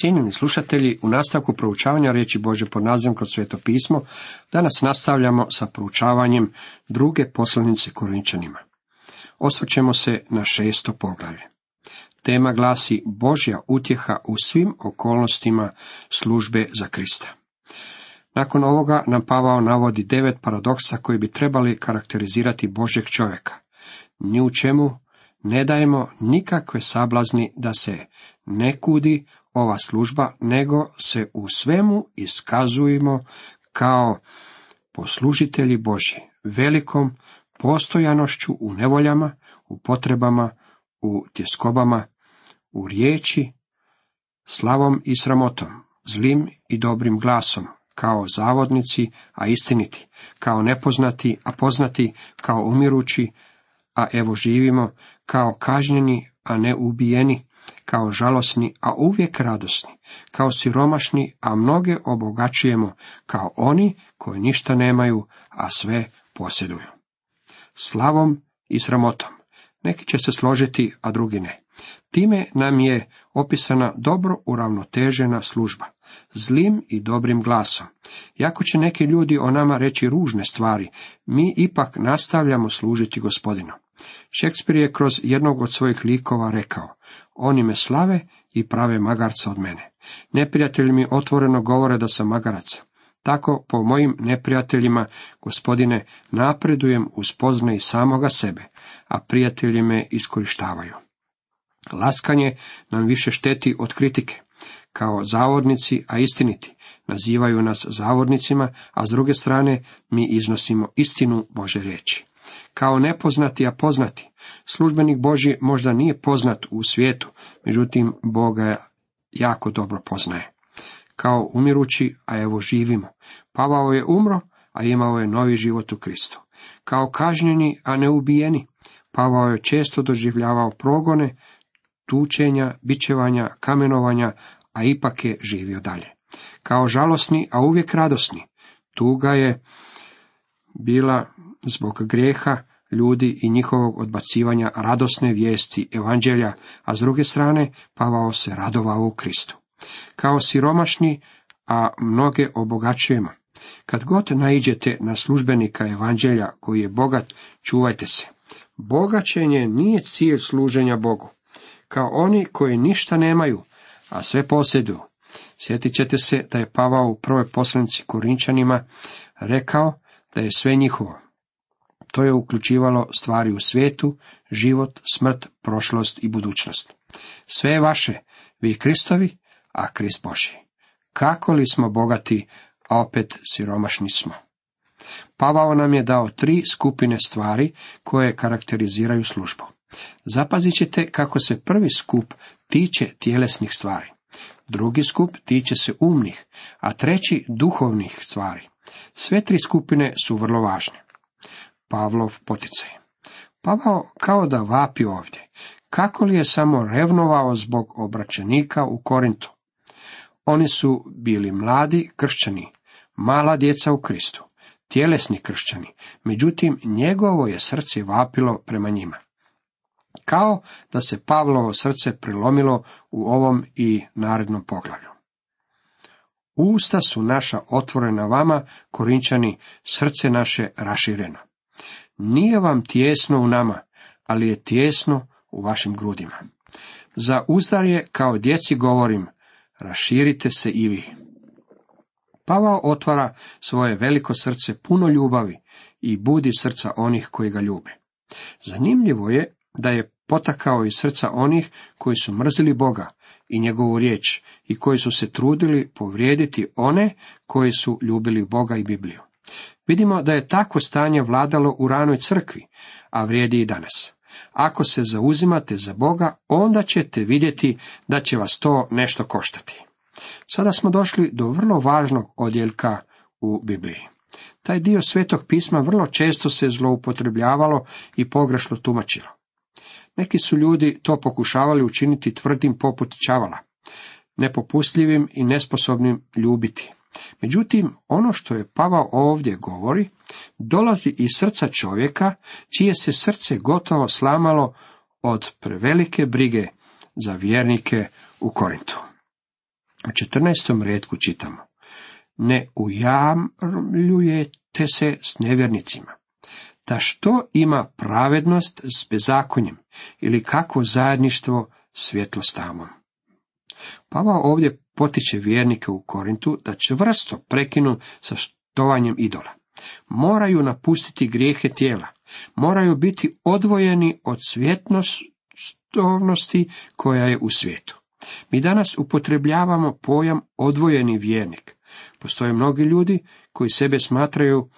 Cijenjeni slušatelji, u nastavku proučavanja riječi Bože pod nazivom kroz sveto pismo, danas nastavljamo sa proučavanjem druge poslanice Korinčanima. Osvrćemo se na šesto poglavlje. Tema glasi Božja utjeha u svim okolnostima službe za Krista. Nakon ovoga nam Pavao navodi devet paradoksa koji bi trebali karakterizirati Božeg čovjeka. Ni u čemu ne dajemo nikakve sablazni da se ne kudi ova služba, nego se u svemu iskazujemo kao poslužitelji Božji, velikom postojanošću u nevoljama, u potrebama, u tjeskobama, u riječi, slavom i sramotom, zlim i dobrim glasom, kao zavodnici, a istiniti, kao nepoznati, a poznati, kao umirući, a evo živimo, kao kažnjeni, a ne ubijeni, kao žalosni, a uvijek radosni, kao siromašni, a mnoge obogaćujemo, kao oni koji ništa nemaju, a sve posjeduju. Slavom i sramotom. Neki će se složiti, a drugi ne. Time nam je opisana dobro uravnotežena služba, zlim i dobrim glasom. Jako će neki ljudi o nama reći ružne stvari, mi ipak nastavljamo služiti gospodinu. Šekspir je kroz jednog od svojih likova rekao, oni me slave i prave magarca od mene. Neprijatelji mi otvoreno govore da sam magarac. Tako po mojim neprijateljima, gospodine, napredujem uz i samoga sebe, a prijatelji me iskorištavaju. Laskanje nam više šteti od kritike. Kao zavodnici, a istiniti, nazivaju nas zavodnicima, a s druge strane mi iznosimo istinu Bože riječi. Kao nepoznati, a poznati, Službenik Boži možda nije poznat u svijetu, međutim Boga jako dobro poznaje. Kao umirući, a evo živimo. Pavao je umro, a imao je novi život u Kristu. Kao kažnjeni, a ne ubijeni. Pavao je često doživljavao progone, tučenja, bičevanja, kamenovanja, a ipak je živio dalje. Kao žalosni, a uvijek radosni. Tuga je bila zbog grijeha, ljudi i njihovog odbacivanja radosne vijesti evanđelja, a s druge strane Pavao se radovao u Kristu. Kao siromašni, a mnoge obogaćujemo. Kad god naiđete na službenika evanđelja koji je bogat, čuvajte se. Bogaćenje nije cilj služenja Bogu. Kao oni koji ništa nemaju, a sve posjeduju. Sjetit ćete se da je Pavao u prvoj poslanici Korinčanima rekao da je sve njihovo. To je uključivalo stvari u svijetu, život, smrt, prošlost i budućnost. Sve je vaše, vi Kristovi, a Krist Boži. Kako li smo bogati, a opet siromašni smo. Pavao nam je dao tri skupine stvari koje karakteriziraju službu. Zapazit ćete kako se prvi skup tiče tjelesnih stvari, drugi skup tiče se umnih, a treći duhovnih stvari. Sve tri skupine su vrlo važne. Pavlov poticaj. Pavao kao da vapi ovdje. Kako li je samo revnovao zbog obraćenika u Korintu? Oni su bili mladi kršćani, mala djeca u Kristu, tjelesni kršćani, međutim njegovo je srce vapilo prema njima. Kao da se Pavlovo srce prelomilo u ovom i narednom poglavlju. Usta su naša otvorena vama, korinčani, srce naše rašireno. Nije vam tjesno u nama, ali je tjesno u vašim grudima. Za uzdar je, kao djeci govorim, raširite se i vi. Pavao otvara svoje veliko srce puno ljubavi i budi srca onih koji ga ljube. Zanimljivo je da je potakao iz srca onih koji su mrzili Boga i njegovu riječ i koji su se trudili povrijediti one koji su ljubili Boga i Bibliju. Vidimo da je takvo stanje vladalo u ranoj crkvi, a vrijedi i danas. Ako se zauzimate za Boga, onda ćete vidjeti da će vas to nešto koštati. Sada smo došli do vrlo važnog odjeljka u Bibliji. Taj dio svetog pisma vrlo često se zloupotrebljavalo i pogrešno tumačilo. Neki su ljudi to pokušavali učiniti tvrdim poput čavala, nepopustljivim i nesposobnim ljubiti. Međutim, ono što je Pavao ovdje govori, dolazi iz srca čovjeka, čije se srce gotovo slamalo od prevelike brige za vjernike u Korintu. U 14. redku čitamo. Ne ujamljujete se s nevjernicima. Da što ima pravednost s bezakonjem ili kako zajedništvo svjetlostavom. Pavao ovdje potiče vjernike u Korintu da čvrsto prekinu sa štovanjem idola. Moraju napustiti grijehe tijela, moraju biti odvojeni od svjetnostovnosti koja je u svijetu. Mi danas upotrebljavamo pojam odvojeni vjernik. Postoje mnogi ljudi koji sebe smatraju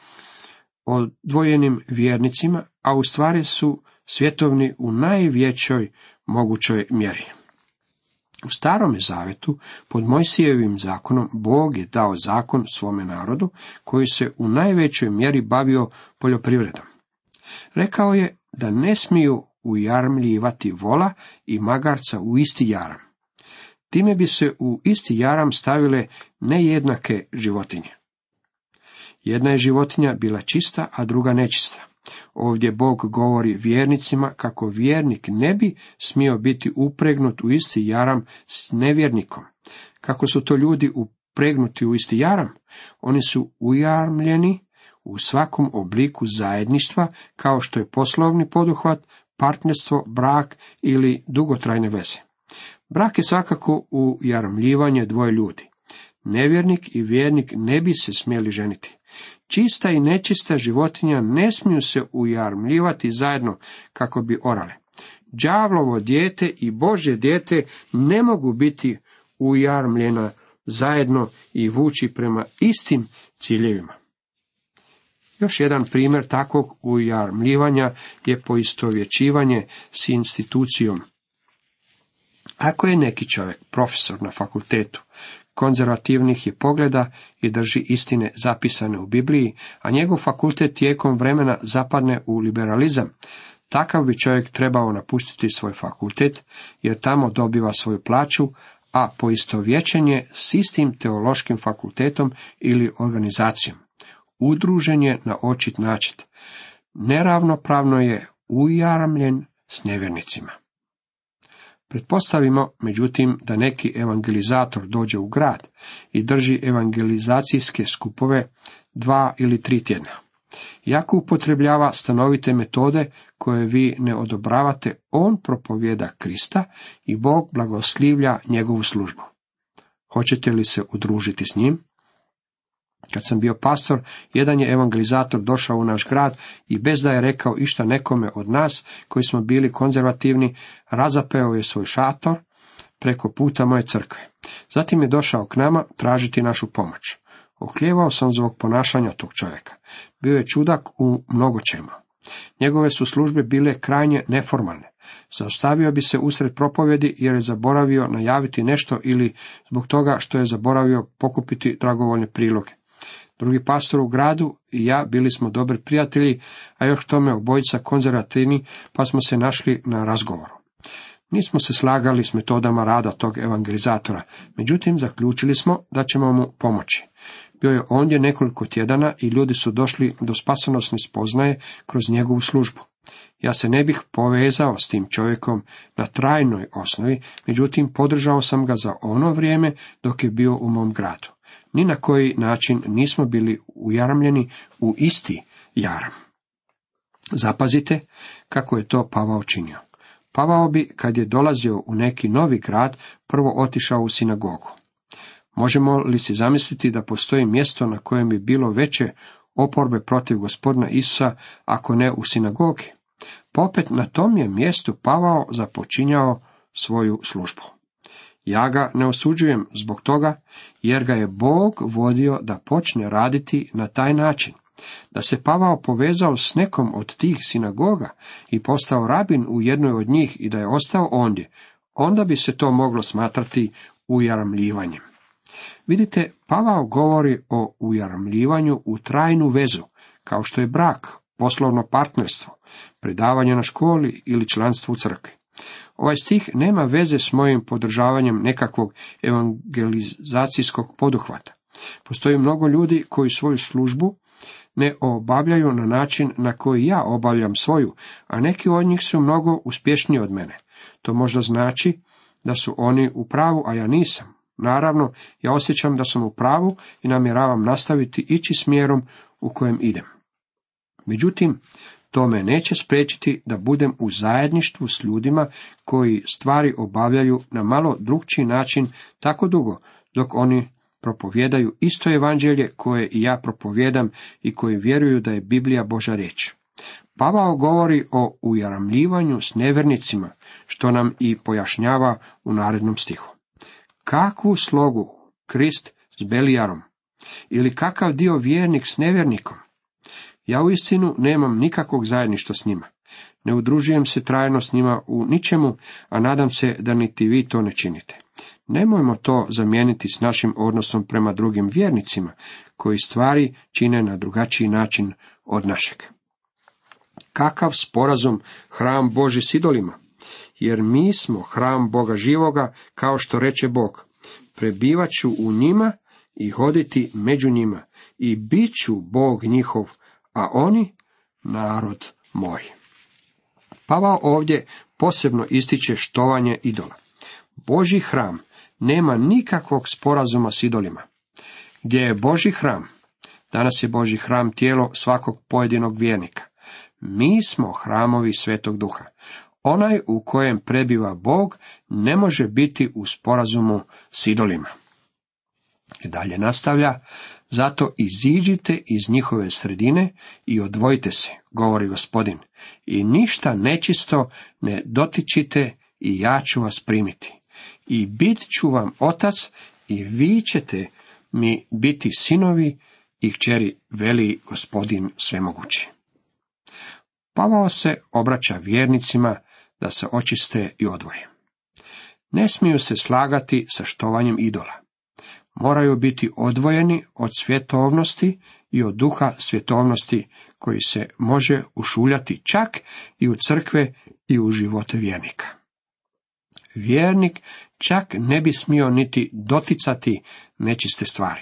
odvojenim vjernicima, a u stvari su svjetovni u najvjećoj mogućoj mjeri. U starome zavetu, pod Mojsijevim zakonom, Bog je dao zakon svome narodu, koji se u najvećoj mjeri bavio poljoprivredom. Rekao je da ne smiju ujarmljivati vola i magarca u isti jaram. Time bi se u isti jaram stavile nejednake životinje. Jedna je životinja bila čista, a druga nečista. Ovdje Bog govori vjernicima kako vjernik ne bi smio biti upregnut u isti jaram s nevjernikom. Kako su to ljudi upregnuti u isti jaram? Oni su ujarmljeni u svakom obliku zajedništva, kao što je poslovni poduhvat, partnerstvo, brak ili dugotrajne veze. Brak je svakako ujarmljivanje dvoje ljudi. Nevjernik i vjernik ne bi se smjeli ženiti. Čista i nečista životinja ne smiju se ujarmljivati zajedno kako bi orale. Đavlovo dijete i Božje dijete ne mogu biti ujarmljena zajedno i vući prema istim ciljevima. Još jedan primjer takvog ujarmljivanja je poistovjećivanje s institucijom. Ako je neki čovjek profesor na fakultetu, konzervativnih je pogleda i drži istine zapisane u Bibliji, a njegov fakultet tijekom vremena zapadne u liberalizam, takav bi čovjek trebao napustiti svoj fakultet, jer tamo dobiva svoju plaću, a poistovjećenje s istim teološkim fakultetom ili organizacijom. Udružen je na očit način. Neravnopravno je ujarmljen s nevjernicima. Pretpostavimo, međutim, da neki evangelizator dođe u grad i drži evangelizacijske skupove dva ili tri tjedna. Iako upotrebljava stanovite metode koje vi ne odobravate, on propovjeda Krista i Bog blagoslivlja njegovu službu. Hoćete li se udružiti s njim? Kad sam bio pastor, jedan je evangelizator došao u naš grad i bez da je rekao išta nekome od nas, koji smo bili konzervativni, razapeo je svoj šator preko puta moje crkve. Zatim je došao k nama tražiti našu pomoć. Oklijevao sam zbog ponašanja tog čovjeka. Bio je čudak u mnogo čemu. Njegove su službe bile krajnje neformalne. Zaustavio bi se usred propovjedi jer je zaboravio najaviti nešto ili zbog toga što je zaboravio pokupiti dragovoljne priloge. Drugi pastor u gradu i ja bili smo dobri prijatelji, a još tome obojica konzervativni, pa smo se našli na razgovoru. Nismo se slagali s metodama rada tog evangelizatora, međutim zaključili smo da ćemo mu pomoći. Bio je ondje nekoliko tjedana i ljudi su došli do spasonosne spoznaje kroz njegovu službu. Ja se ne bih povezao s tim čovjekom na trajnoj osnovi, međutim podržao sam ga za ono vrijeme dok je bio u mom gradu ni na koji način nismo bili ujaramljeni u isti jaram. Zapazite kako je to Pavao činio. Pavao bi, kad je dolazio u neki novi grad, prvo otišao u sinagogu. Možemo li si zamisliti da postoji mjesto na kojem bi bilo veće oporbe protiv gospodina Isusa, ako ne u sinagogi? Popet na tom je mjestu Pavao započinjao svoju službu. Ja ga ne osuđujem zbog toga, jer ga je Bog vodio da počne raditi na taj način. Da se Pavao povezao s nekom od tih sinagoga i postao rabin u jednoj od njih i da je ostao ondje, onda bi se to moglo smatrati ujarmljivanjem. Vidite, Pavao govori o ujarmljivanju u trajnu vezu, kao što je brak, poslovno partnerstvo, predavanje na školi ili članstvo u crkvi. Ovaj stih nema veze s mojim podržavanjem nekakvog evangelizacijskog poduhvata. Postoji mnogo ljudi koji svoju službu ne obavljaju na način na koji ja obavljam svoju, a neki od njih su mnogo uspješniji od mene. To možda znači da su oni u pravu, a ja nisam. Naravno, ja osjećam da sam u pravu i namjeravam nastaviti ići smjerom u kojem idem. Međutim, to me neće spriječiti da budem u zajedništvu s ljudima koji stvari obavljaju na malo drugčiji način tako dugo, dok oni propovjedaju isto evanđelje koje i ja propovjedam i koji vjeruju da je Biblija Boža riječ. Pavao govori o ujaramljivanju s nevernicima, što nam i pojašnjava u narednom stihu. Kakvu slogu Krist s Belijarom? Ili kakav dio vjernik s nevjernikom? Ja u istinu nemam nikakvog zajedništva s njima. Ne udružujem se trajno s njima u ničemu, a nadam se da niti vi to ne činite. Nemojmo to zamijeniti s našim odnosom prema drugim vjernicima, koji stvari čine na drugačiji način od našeg. Kakav sporazum hram Boži s idolima? Jer mi smo hram Boga živoga, kao što reče Bog. Prebivat ću u njima i hoditi među njima, i bit ću Bog njihov, a oni narod moj. Pavao ovdje posebno ističe štovanje idola. Boži hram nema nikakvog sporazuma s idolima. Gdje je Boži hram? Danas je Boži hram tijelo svakog pojedinog vjernika. Mi smo hramovi Svetog Duha. Onaj u kojem prebiva Bog ne može biti u sporazumu s idolima. I dalje nastavlja, zato iziđite iz njihove sredine i odvojite se, govori gospodin, i ništa nečisto ne dotičite i ja ću vas primiti. I bit ću vam otac i vi ćete mi biti sinovi i kćeri, veli gospodin svemogući. Pavao se obraća vjernicima da se očiste i odvoje. Ne smiju se slagati sa štovanjem idola. Moraju biti odvojeni od svjetovnosti i od duha svjetovnosti koji se može ušuljati čak i u crkve i u živote vjernika. Vjernik čak ne bi smio niti doticati nečiste stvari.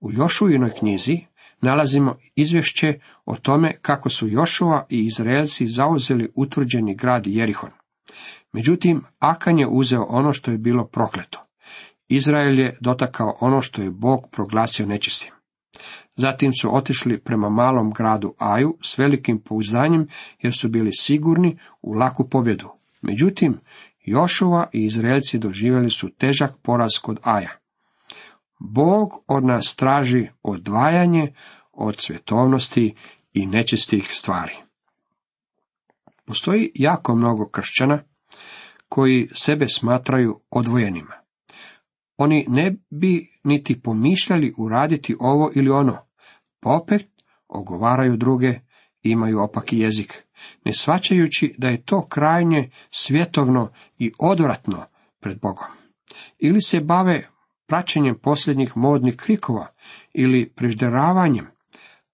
U Jošuinoj knjizi nalazimo izvješće o tome kako su Jošua i Izraelci zauzeli utvrđeni grad Jerihon. Međutim, Akan je uzeo ono što je bilo prokleto. Izrael je dotakao ono što je Bog proglasio nečistim. Zatim su otišli prema malom gradu Aju s velikim pouzdanjem jer su bili sigurni u laku pobjedu. Međutim, Jošova i Izraelci doživjeli su težak poraz kod Aja. Bog od nas traži odvajanje od svjetovnosti i nečistih stvari. Postoji jako mnogo kršćana koji sebe smatraju odvojenima. Oni ne bi niti pomišljali uraditi ovo ili ono, pa opet ogovaraju druge, imaju opaki jezik, ne svačajući da je to krajnje svjetovno i odvratno pred Bogom. Ili se bave praćenjem posljednjih modnih krikova ili prežderavanjem,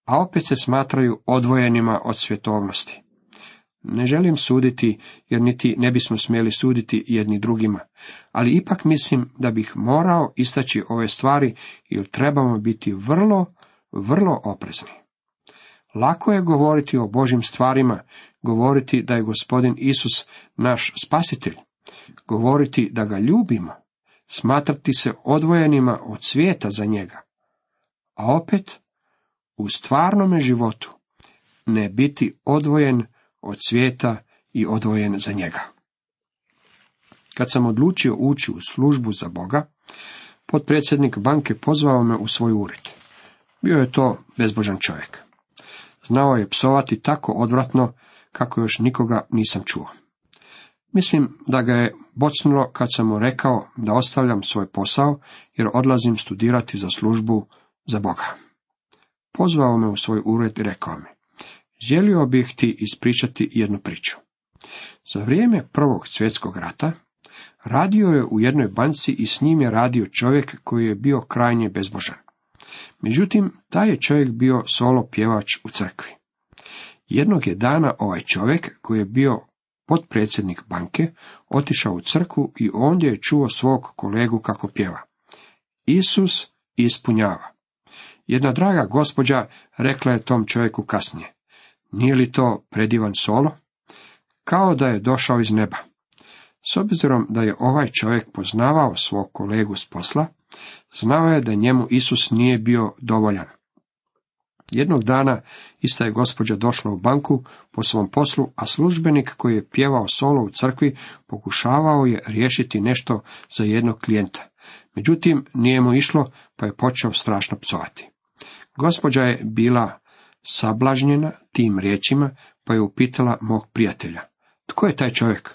a opet se smatraju odvojenima od svjetovnosti. Ne želim suditi, jer niti ne bismo smjeli suditi jedni drugima, ali ipak mislim da bih morao istaći ove stvari, jer trebamo biti vrlo, vrlo oprezni. Lako je govoriti o Božim stvarima, govoriti da je gospodin Isus naš spasitelj, govoriti da ga ljubimo, smatrati se odvojenima od svijeta za njega, a opet u stvarnome životu ne biti odvojen od svijeta i odvojen za njega. Kad sam odlučio ući u službu za Boga, potpredsjednik banke pozvao me u svoj ured. Bio je to bezbožan čovjek. Znao je psovati tako odvratno kako još nikoga nisam čuo. Mislim da ga je bocnulo kad sam mu rekao da ostavljam svoj posao jer odlazim studirati za službu za Boga. Pozvao me u svoj ured i rekao mi, želio bih ti ispričati jednu priču. Za vrijeme prvog svjetskog rata radio je u jednoj banci i s njim je radio čovjek koji je bio krajnje bezbožan. Međutim, taj je čovjek bio solo pjevač u crkvi. Jednog je dana ovaj čovjek koji je bio potpredsjednik banke otišao u crkvu i ondje je čuo svog kolegu kako pjeva. Isus ispunjava. Jedna draga gospođa rekla je tom čovjeku kasnije. Nije li to predivan solo? Kao da je došao iz neba. S obzirom da je ovaj čovjek poznavao svog kolegu s posla, znao je da njemu Isus nije bio dovoljan. Jednog dana ista je gospođa došla u banku po svom poslu, a službenik koji je pjevao solo u crkvi pokušavao je riješiti nešto za jednog klijenta. Međutim, nije mu išlo, pa je počeo strašno psovati. Gospođa je bila sablažnjena tim riječima, pa je upitala mog prijatelja. Tko je taj čovjek?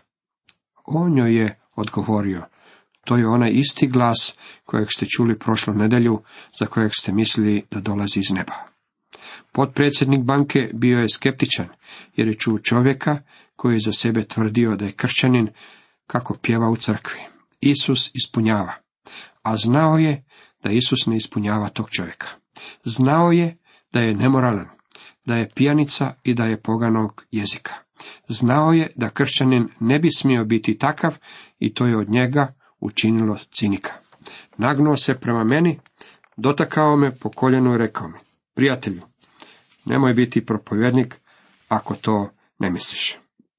On joj je odgovorio. To je onaj isti glas kojeg ste čuli prošlu nedjelju, za kojeg ste mislili da dolazi iz neba. Potpredsjednik banke bio je skeptičan, jer je čuo čovjeka koji je za sebe tvrdio da je kršćanin, kako pjeva u crkvi. Isus ispunjava, a znao je da Isus ne ispunjava tog čovjeka. Znao je da je nemoralan, da je pijanica i da je poganog jezika. Znao je da kršćanin ne bi smio biti takav i to je od njega učinilo cinika. Nagnuo se prema meni, dotakao me po koljenu i rekao mi, prijatelju, nemoj biti propovjednik ako to ne misliš.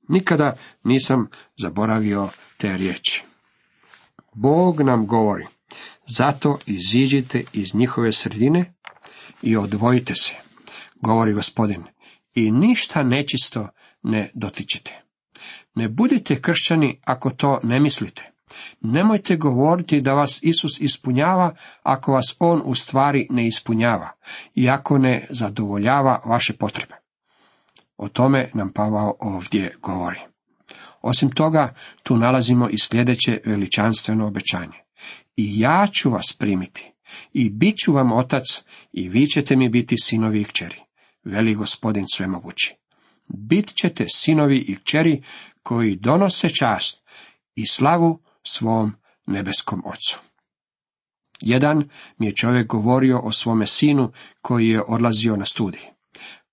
Nikada nisam zaboravio te riječi. Bog nam govori, zato iziđite iz njihove sredine i odvojite se, govori gospodin, i ništa nečisto ne dotičete. Ne budite kršćani ako to ne mislite. Nemojte govoriti da vas Isus ispunjava ako vas On u stvari ne ispunjava i ako ne zadovoljava vaše potrebe. O tome nam Pavao ovdje govori. Osim toga, tu nalazimo i sljedeće veličanstveno obećanje. I ja ću vas primiti, i bit ću vam otac, i vi ćete mi biti sinovi i kćeri, veli gospodin svemogući. Bit ćete sinovi i kćeri koji donose čast i slavu svom nebeskom ocu. Jedan mi je čovjek govorio o svome sinu koji je odlazio na studij.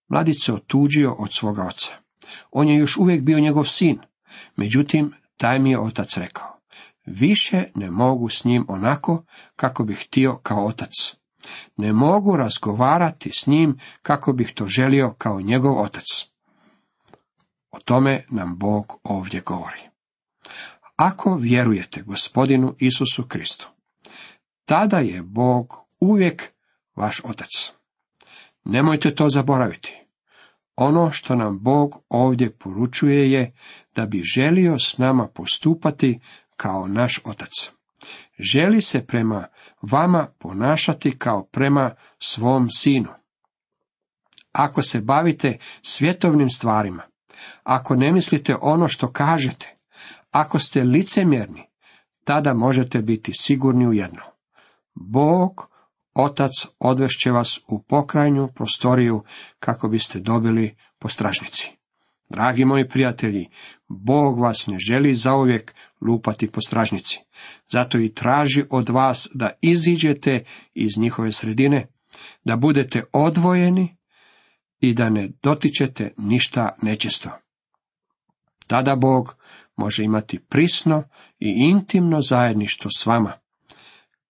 Mladić se otuđio od svoga oca. On je još uvijek bio njegov sin. Međutim, taj mi je otac rekao. Više ne mogu s njim onako kako bih htio kao otac. Ne mogu razgovarati s njim kako bih to želio kao njegov otac. O tome nam Bog ovdje govori. Ako vjerujete gospodinu Isusu Kristu, tada je Bog uvijek vaš otac. Nemojte to zaboraviti. Ono što nam Bog ovdje poručuje je da bi želio s nama postupati kao naš otac. Želi se prema vama ponašati kao prema svom sinu. Ako se bavite svjetovnim stvarima, ako ne mislite ono što kažete, ako ste licemjerni, tada možete biti sigurni u jedno. Bog, Otac, odvešće vas u pokrajnju prostoriju kako biste dobili po stražnici. Dragi moji prijatelji, Bog vas ne želi zauvijek lupati po stražnici. Zato i traži od vas da iziđete iz njihove sredine, da budete odvojeni i da ne dotičete ništa nečisto. Tada Bog može imati prisno i intimno zajedništvo s vama,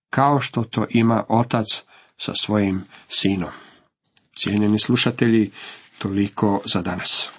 kao što to ima otac sa svojim sinom. Cijenjeni slušatelji, toliko za danas.